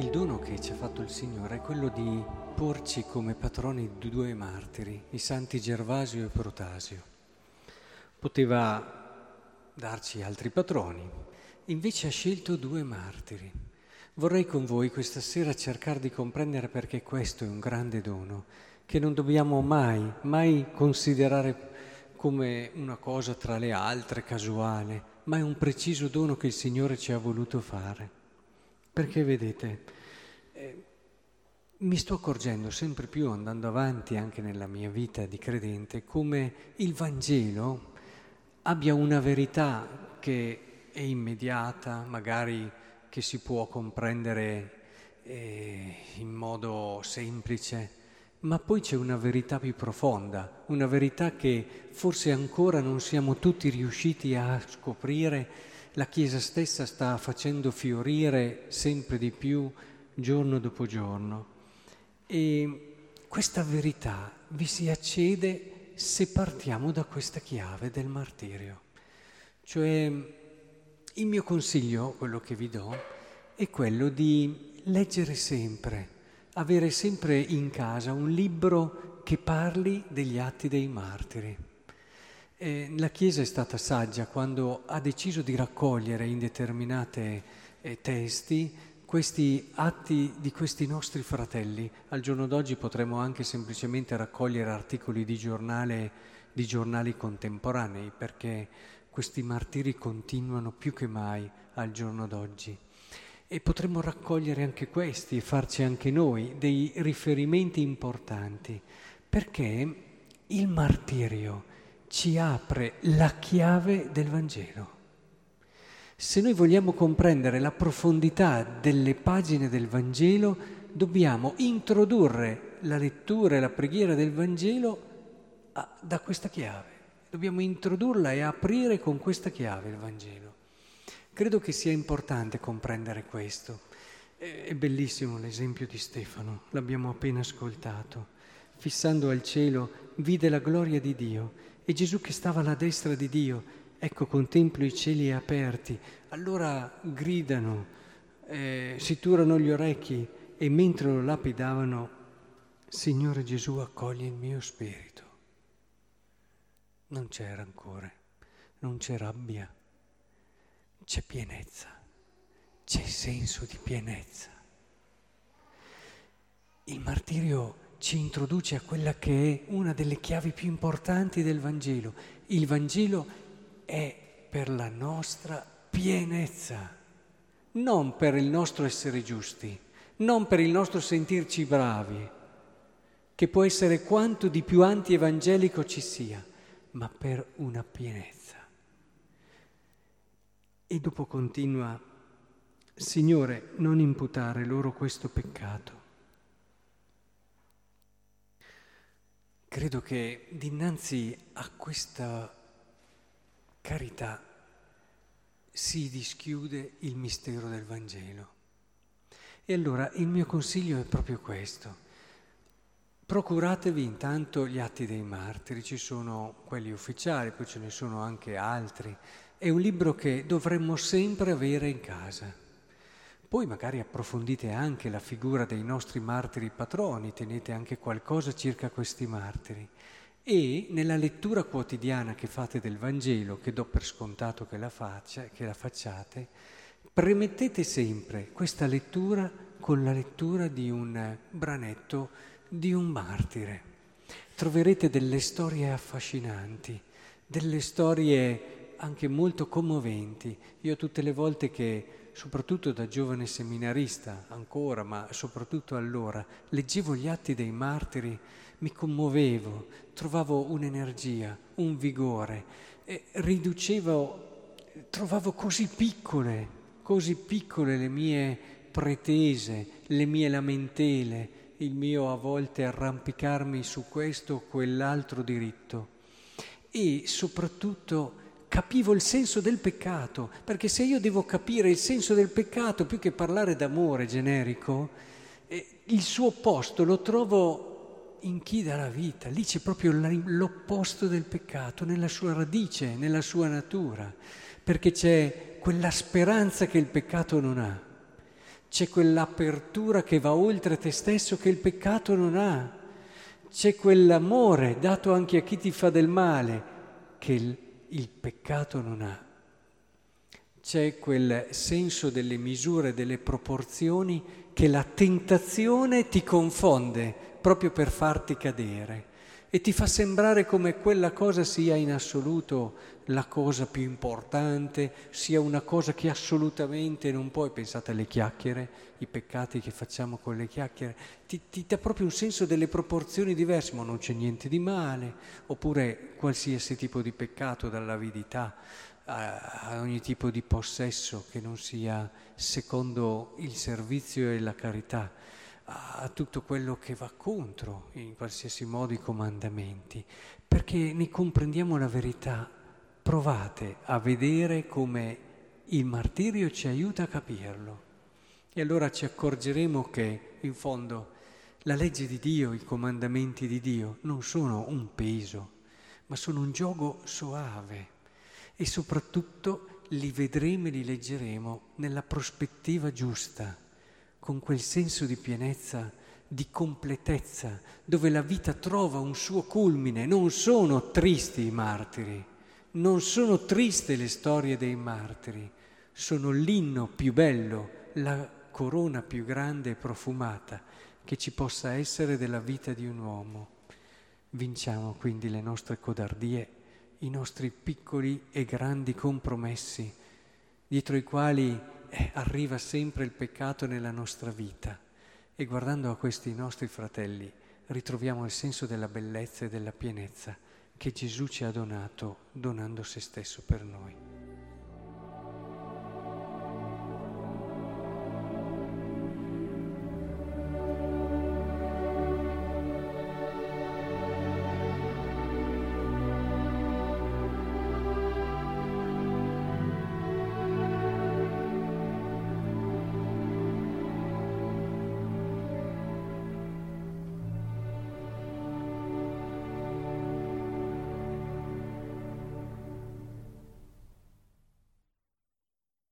il dono che ci ha fatto il Signore è quello di porci come patroni di due martiri, i santi Gervasio e Protasio. Poteva darci altri patroni, invece ha scelto due martiri. Vorrei con voi questa sera cercare di comprendere perché questo è un grande dono, che non dobbiamo mai, mai considerare come una cosa tra le altre, casuale, ma è un preciso dono che il Signore ci ha voluto fare. Perché vedete, eh, mi sto accorgendo sempre più, andando avanti anche nella mia vita di credente, come il Vangelo abbia una verità che è immediata, magari che si può comprendere eh, in modo semplice, ma poi c'è una verità più profonda, una verità che forse ancora non siamo tutti riusciti a scoprire la Chiesa stessa sta facendo fiorire sempre di più giorno dopo giorno. E questa verità vi si accede se partiamo da questa chiave del martirio. Cioè, il mio consiglio, quello che vi do, è quello di leggere sempre, avere sempre in casa un libro che parli degli atti dei martiri. Eh, la Chiesa è stata saggia quando ha deciso di raccogliere in determinati eh, testi questi atti di questi nostri fratelli. Al giorno d'oggi potremmo anche semplicemente raccogliere articoli di, giornale, di giornali contemporanei perché questi martiri continuano più che mai al giorno d'oggi. E potremmo raccogliere anche questi e farci anche noi dei riferimenti importanti perché il martirio ci apre la chiave del Vangelo. Se noi vogliamo comprendere la profondità delle pagine del Vangelo, dobbiamo introdurre la lettura e la preghiera del Vangelo a, da questa chiave. Dobbiamo introdurla e aprire con questa chiave il Vangelo. Credo che sia importante comprendere questo. È bellissimo l'esempio di Stefano, l'abbiamo appena ascoltato. Fissando al cielo, vide la gloria di Dio e Gesù che stava alla destra di Dio, ecco contemplo i cieli aperti, allora gridano, eh, si turano gli orecchi e mentre lo lapidavano, Signore Gesù accoglie il mio spirito. Non c'è rancore, non c'è rabbia, c'è pienezza, c'è senso di pienezza. Il martirio ci introduce a quella che è una delle chiavi più importanti del Vangelo. Il Vangelo è per la nostra pienezza, non per il nostro essere giusti, non per il nostro sentirci bravi, che può essere quanto di più anti-evangelico ci sia, ma per una pienezza. E dopo continua, Signore, non imputare loro questo peccato Credo che dinanzi a questa carità si dischiude il mistero del Vangelo. E allora il mio consiglio è proprio questo. Procuratevi intanto gli atti dei martiri, ci sono quelli ufficiali, poi ce ne sono anche altri. È un libro che dovremmo sempre avere in casa. Poi magari approfondite anche la figura dei nostri martiri patroni, tenete anche qualcosa circa questi martiri. E nella lettura quotidiana che fate del Vangelo, che do per scontato che la, faccia, che la facciate, premettete sempre questa lettura con la lettura di un branetto di un martire. Troverete delle storie affascinanti, delle storie anche molto commoventi. Io tutte le volte che soprattutto da giovane seminarista ancora, ma soprattutto allora, leggevo gli atti dei martiri, mi commuovevo, trovavo un'energia, un vigore, riducevo, trovavo così piccole, così piccole le mie pretese, le mie lamentele, il mio a volte arrampicarmi su questo o quell'altro diritto. E soprattutto capivo il senso del peccato, perché se io devo capire il senso del peccato più che parlare d'amore generico, eh, il suo posto lo trovo in chi dà la vita, lì c'è proprio l'opposto del peccato, nella sua radice, nella sua natura, perché c'è quella speranza che il peccato non ha. c'è quell'apertura che va oltre te stesso che il peccato non ha, c'è quell'amore dato anche a chi ti fa del male che il, il peccato non ha. C'è quel senso delle misure, delle proporzioni che la tentazione ti confonde proprio per farti cadere e ti fa sembrare come quella cosa sia in assoluto la cosa più importante, sia una cosa che assolutamente non puoi, pensate alle chiacchiere, i peccati che facciamo con le chiacchiere, ti, ti dà proprio un senso delle proporzioni diverse, ma non c'è niente di male, oppure qualsiasi tipo di peccato, dall'avidità a, a ogni tipo di possesso che non sia secondo il servizio e la carità a tutto quello che va contro in qualsiasi modo i comandamenti, perché ne comprendiamo la verità. Provate a vedere come il martirio ci aiuta a capirlo. E allora ci accorgeremo che, in fondo, la legge di Dio, i comandamenti di Dio non sono un peso, ma sono un gioco soave e soprattutto li vedremo e li leggeremo nella prospettiva giusta con quel senso di pienezza, di completezza, dove la vita trova un suo culmine. Non sono tristi i martiri, non sono triste le storie dei martiri, sono l'inno più bello, la corona più grande e profumata che ci possa essere della vita di un uomo. Vinciamo quindi le nostre codardie, i nostri piccoli e grandi compromessi, dietro i quali eh, arriva sempre il peccato nella nostra vita e guardando a questi nostri fratelli ritroviamo il senso della bellezza e della pienezza che Gesù ci ha donato donando se stesso per noi.